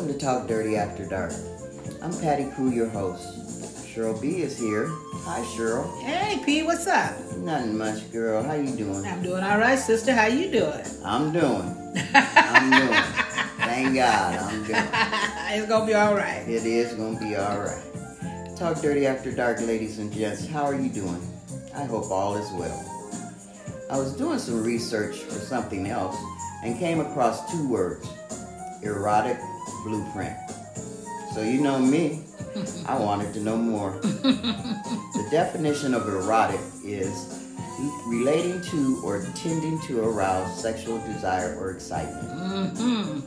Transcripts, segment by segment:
Welcome to Talk Dirty After Dark. I'm Patty Crew, your host. Cheryl B is here. Hi, Cheryl. Hey, P, what's up? Nothing much, girl. How you doing? I'm doing all right, sister. How you doing? I'm doing. I'm doing. Thank God, I'm doing. it's gonna be all right. It is gonna be all right. Talk Dirty After Dark, ladies and gents. How are you doing? I hope all is well. I was doing some research for something else and came across two words erotic blueprint. So, you know me, I wanted to know more. the definition of erotic is relating to or tending to arouse sexual desire or excitement. hmm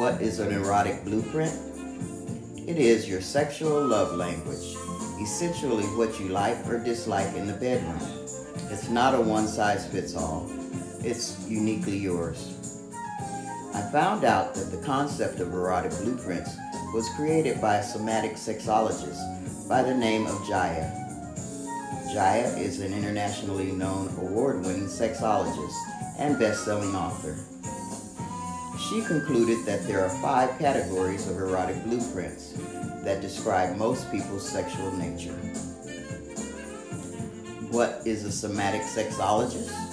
What is an erotic blueprint? It is your sexual love language, essentially what you like or dislike in the bedroom. It's not a one size fits all, it's uniquely yours. I found out that the concept of erotic blueprints was created by a somatic sexologist by the name of Jaiya. Jaiya is an internationally known award winning sexologist and best selling author. She concluded that there are five categories of erotic blueprints that describe most people's sexual nature. What is a somatic sexologist?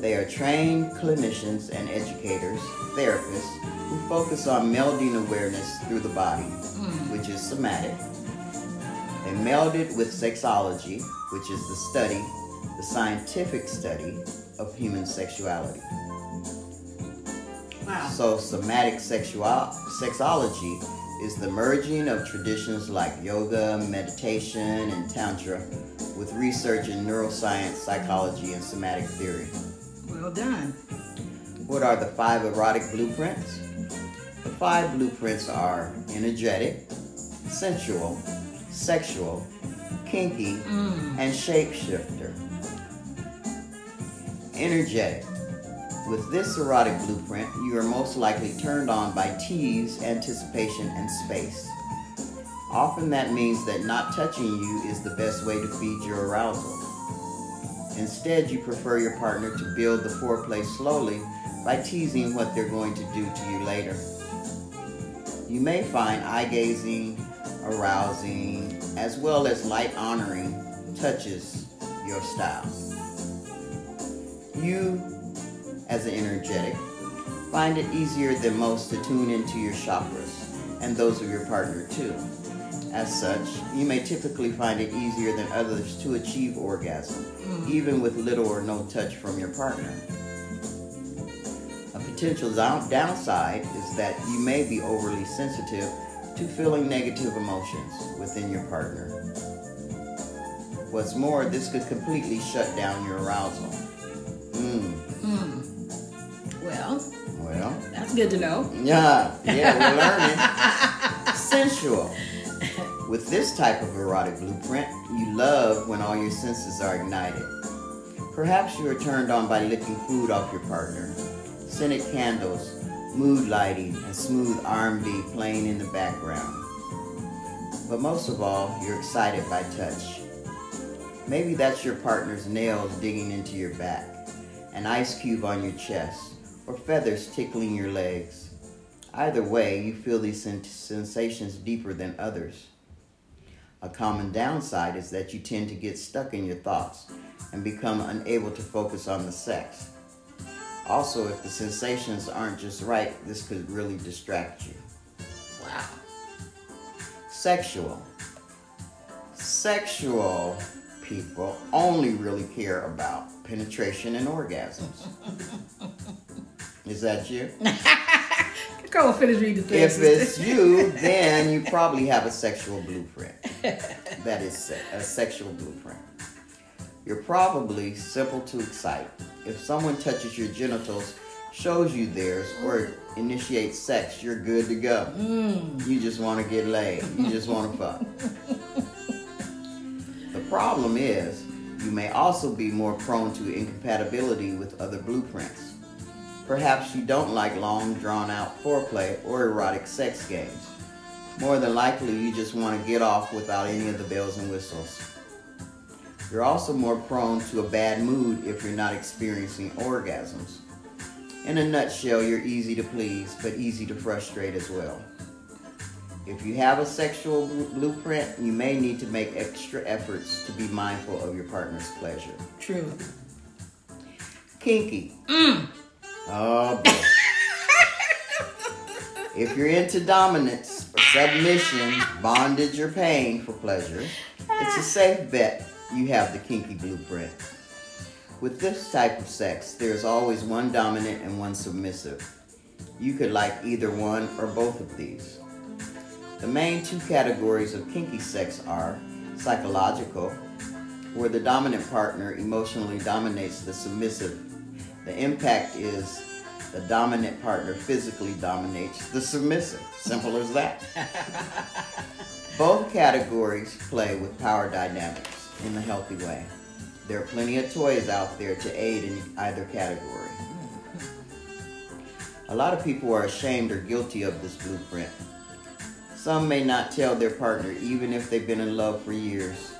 They are trained clinicians and educators, therapists, who focus on melding awareness through the body, hmm. which is somatic, and meld it with sexology, which is the study, the scientific study of human sexuality. Wow. So, somatic sexual- sexology is the merging of traditions like yoga, meditation, and tantra with research in neuroscience, psychology, and somatic theory. Well done. What are the five erotic blueprints? The five blueprints are energetic, sensual, sexual, kinky, Mm. and shapeshifter. Energetic. With this erotic blueprint, you are most likely turned on by tease, anticipation, and space. Often that means that not touching you is the best way to feed your arousal. Instead, you prefer your partner to build the foreplay slowly by teasing what they're going to do to you later. You may find eye gazing, arousing, as well as light honoring touches your style. You, as an energetic, find it easier than most to tune into your chakras and those of your partner too. As such, you may typically find it easier than others to achieve orgasm, even with little or no touch from your partner. A potential downside is that you may be overly sensitive to feeling negative emotions within your partner. What's more, this could completely shut down your arousal. Mm, Mm. Well, well, that's good to know. yeah, yeah, we're learning. Sensual. With this type of erotic blueprint, you love when all your senses are ignited. Perhaps you are turned on by licking food off your partner, scented candles, mood lighting, and smooth R&B playing in the background. But most of all, you're excited by touch. Maybe that's your partner's nails digging into your back, an ice cube on your chest, or feathers tickling your legs. Either way, you feel these sensations deeper than others. A common downside is that you tend to get stuck in your thoughts and become unable to focus on the sex. Also, if the sensations aren't just right, this could really distract you. Wow. Sexual. Sexual people only really care about penetration and orgasms. Is that you? Go and finish reading the If it's you, then you probably have a sexual blueprint. That is a sexual blueprint. You're probably simple to excite. If someone touches your genitals, shows you theirs, or initiates sex, you're good to go. Mm. You just want to get laid. You just want to fuck. The problem is, you may also be more prone to incompatibility with other blueprints. Perhaps you don't like long, drawn out foreplay or erotic sex games. More than likely, you just want to get off without any of the bells and whistles. You're also more prone to a bad mood if you're not experiencing orgasms. In a nutshell, you're easy to please, but easy to frustrate as well. If you have a sexual blueprint, you may need to make extra efforts to be mindful of your partner's pleasure. True. Kinky. Mm. Oh if you're into dominance or submission, bondage, or pain for pleasure, it's a safe bet you have the kinky blueprint. With this type of sex, there's always one dominant and one submissive. You could like either one or both of these. The main two categories of kinky sex are psychological, where the dominant partner emotionally dominates the submissive. The impact is the dominant partner physically dominates the submissive. Simple as that. Both categories play with power dynamics in a healthy way. There are plenty of toys out there to aid in either category. A lot of people are ashamed or guilty of this blueprint. Some may not tell their partner even if they've been in love for years.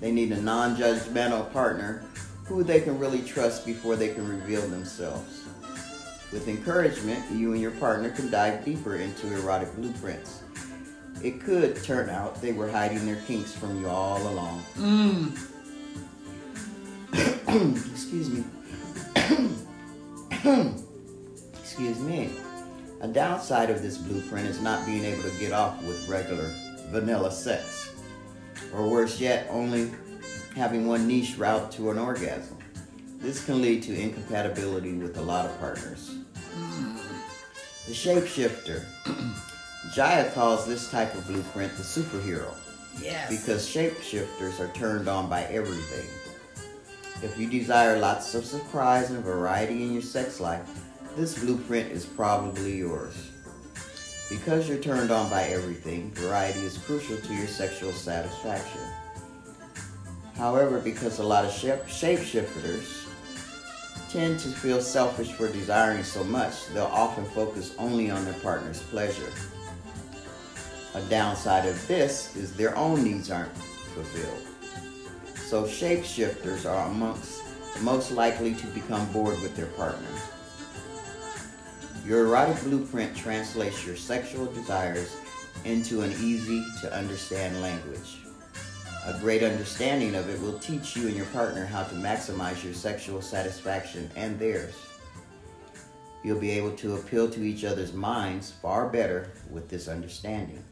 They need a non judgmental partner who they can really trust before they can reveal themselves. With encouragement, you and your partner can dive deeper into erotic blueprints. It could turn out they were hiding their kinks from you all along. Mm. Excuse me. Excuse me. A downside of this blueprint is not being able to get off with regular vanilla sex. Or worse yet, only having one niche route to an orgasm. This can lead to incompatibility with a lot of partners. The shapeshifter. Jaiya calls this type of blueprint the superhero Yes. because shapeshifters are turned on by everything. If you desire lots of surprise and variety in your sex life, this blueprint is probably yours. Because you're turned on by everything, variety is crucial to your sexual satisfaction. However, because a lot of shape- shapeshifters tend to feel selfish for desiring so much, they'll often focus only on their partner's pleasure. A downside of this is their own needs aren't fulfilled. So shapeshifters are amongst the most likely to become bored with their partner. Your erotic blueprint translates your sexual desires into an easy to understand language. A great understanding of it will teach you and your partner how to maximize your sexual satisfaction and theirs. You'll be able to appeal to each other's minds far better with this understanding.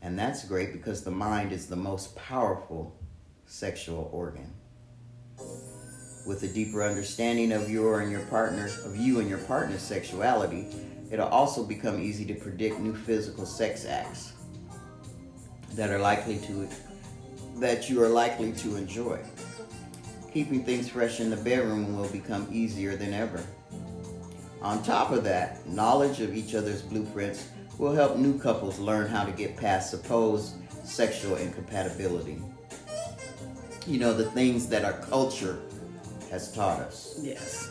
And that's great because the mind is the most powerful sexual organ. With a deeper understanding of your and your partner of you and your partner's sexuality, it'll also become easy to predict new physical sex acts that are likely to that you are likely to enjoy. Keeping things fresh in the bedroom will become easier than ever. On top of that, knowledge of each other's blueprints will help new couples learn how to get past supposed sexual incompatibility. You know, the things that our culture has taught us, yes.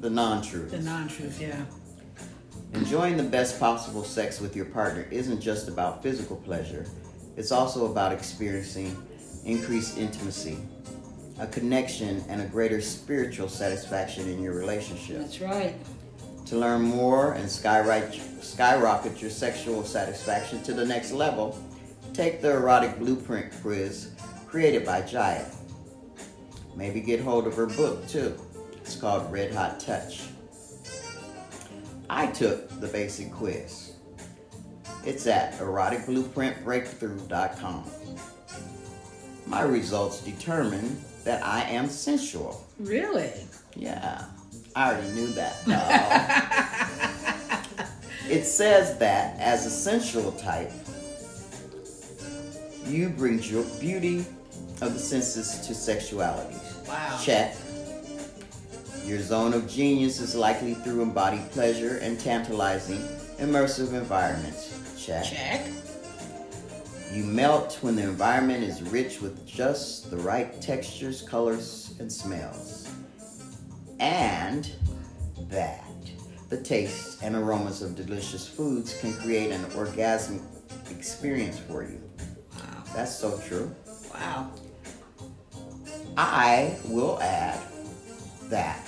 the non truth. The non-truth. Yeah. Enjoying the best possible sex with your partner isn't just about physical pleasure, it's also about experiencing increased intimacy, a connection, and a greater spiritual satisfaction in your relationship. That's right. To learn more and skyrocket, skyrocket your sexual satisfaction to the next level, take the Erotic Blueprint quiz created by Jaiya. Maybe get hold of her book too. It's called Red Hot Touch. I took the basic quiz. It's at eroticblueprintbreakthrough.com. My results determine that I am sensual. Really? Yeah, I already knew that. it says that as a sensual type, you bring your beauty of the senses to sexuality. Wow. Check. Your zone of genius is likely through embodied pleasure and tantalizing, immersive environments. Check. Check. You melt when the environment is rich with just the right textures, colors, and smells. And that the tastes and aromas of delicious foods can create an orgasmic experience for you. Wow. That's so true. Wow. I will add that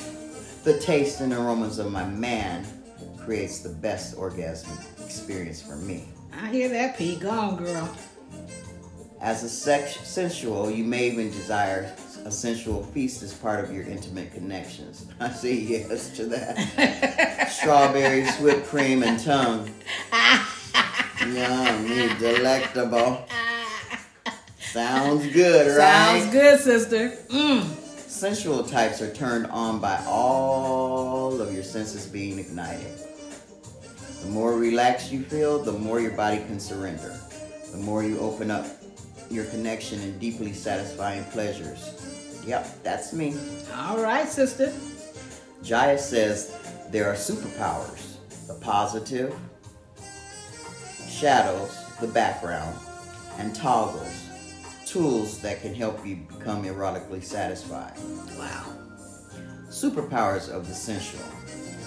The taste and aromas of my man creates the best orgasm experience for me. I hear that, P. Go on, girl. As a sex sensual, you may even desire a sensual feast as part of your intimate connections. I say yes to that. Strawberries, whipped cream, and tongue. Yummy, delectable. Sounds good, right? Sounds good, sister. Mm. Sensual types are turned on by all of your senses being ignited. The more relaxed you feel, the more your body can surrender. The more you open up your connection and deeply satisfying pleasures. Yep, that's me. All right, sister. Jaiya says there are superpowers the positive, shadows, the background, and toggles, tools that can help you become erotically satisfied. Wow. Superpowers of the sensual.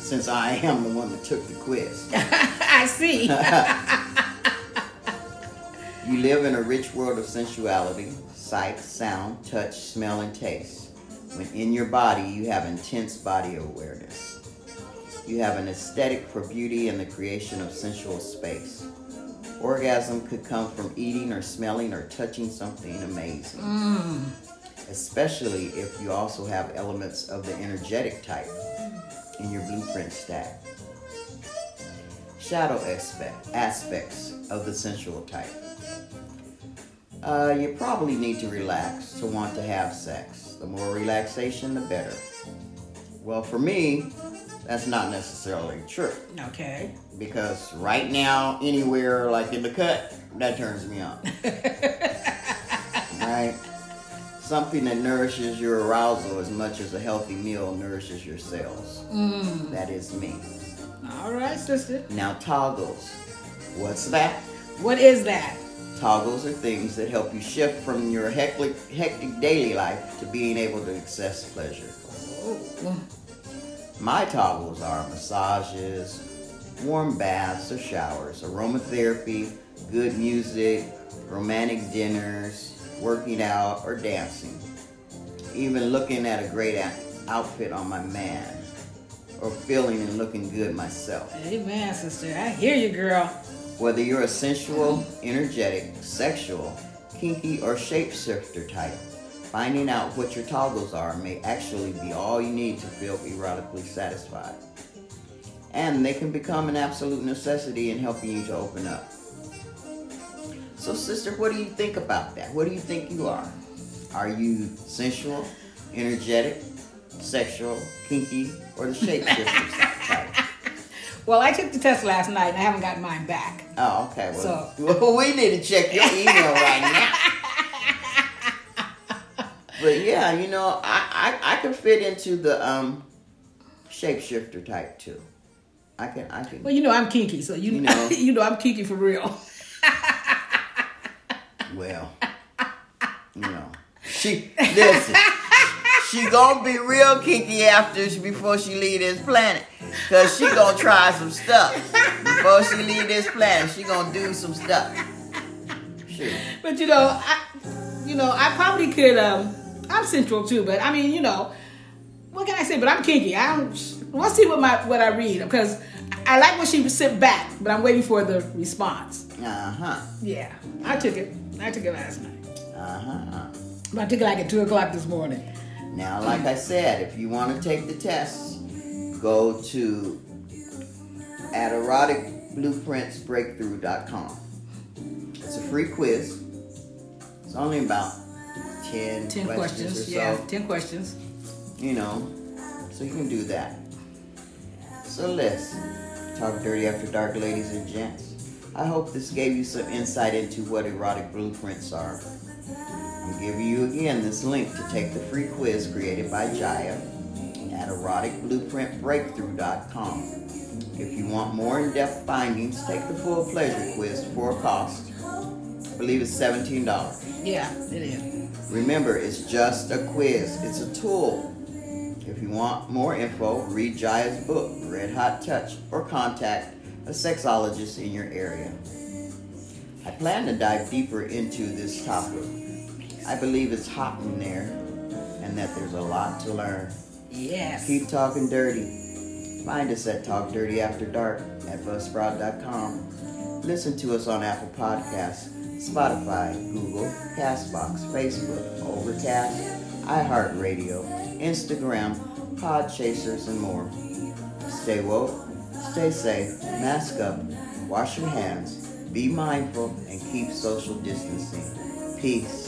Since I am the one that took the quiz. I see. You live in a rich world of sensuality, sight, sound, touch, smell, and taste. When in your body, you have intense body awareness. You have an aesthetic for beauty and the creation of sensual space. Orgasm could come from eating or smelling or touching something amazing. Mm. Especially if you also have elements of the energetic type in your blueprint stack. Shadow aspect, aspects of the sensual type. Uh, you probably need to relax to want to have sex. The more relaxation, the better. Well, for me, that's not necessarily true okay. because right now, anywhere like in the cut, that turns me on. Something that nourishes your arousal as much as a healthy meal nourishes your cells. Mm. That is me. All right, sister. Now, toggles. What's that? What is that? Toggles are things that help you shift from your hectic, hectic daily life to being able to access pleasure. Oh, My toggles are massages, warm baths or showers, aromatherapy, good music, romantic dinners, working out or dancing, even looking at a great outfit on my man, or feeling and looking good myself. amen, sister. I hear you, girl. Whether you're a sensual, energetic, sexual, kinky, or shapeshifter type, finding out what your toggles are may actually be all you need to feel erotically satisfied. And they can become an absolute necessity in helping you to open up. So, sister, what do you think about that? What do you think you are? Are you sensual, energetic, sexual, kinky, or the shapeshifter type? Well, I took the test last night and I haven't gotten mine back. Oh, okay. Well, So- well, we need to check your email right now. but yeah, you know, I, I I can fit into the um shapeshifter type too. I can I can Well, you know I'm kinky, so you, You know know. you know I'm kinky for real. Well, you know. She listen. She gonna be real kinky after she, before she leave this planet, cause she gonna try some stuff before she leave this planet. She gonna do some stuff. Shoot. But you know, I you know I probably could. um I'm central too, but I mean, you know, what can I say? But I'm kinky. I don't. Let's see what my what I read because I like when she sent back, but I'm waiting for the response. Uh huh. Yeah, I took it. I took it last night. Uh huh. But I took it like at two o'clock this morning. Now, like I said, if you want to take the test, go to at eroticblueprintsbreakthrough.com. It's a free quiz. It's only about 10, Ten questions, questions. or yeah, ten questions. You know, so you can do that. So listen, talk dirty after dark, ladies and gents. I hope this gave you some insight into what erotic blueprints are. I'm giving you again this link to take the free quiz created by Jaiya at eroticblueprintbreakthrough.com. If you want more in-depth findings, take the full pleasure quiz for a cost. I believe it's $17. Yeah, it is. Remember, it's just a quiz. It's a tool. If you want more info, read Jaiya's book, Red Hot Touch, or contact a sexologist in your area. I plan to dive deeper into this topic. I believe it's hot in there and that there's a lot to learn. Yes. Keep talking dirty. Find us at Talk Dirty After Dark at Buzzsprout.com. Listen to us on Apple Podcasts, Spotify, Google, Castbox, Facebook, Overcast, iHeartRadio, Instagram, Podchasers, and more. Stay woke, stay safe, mask up, wash your hands, be mindful, and keep social distancing. Peace.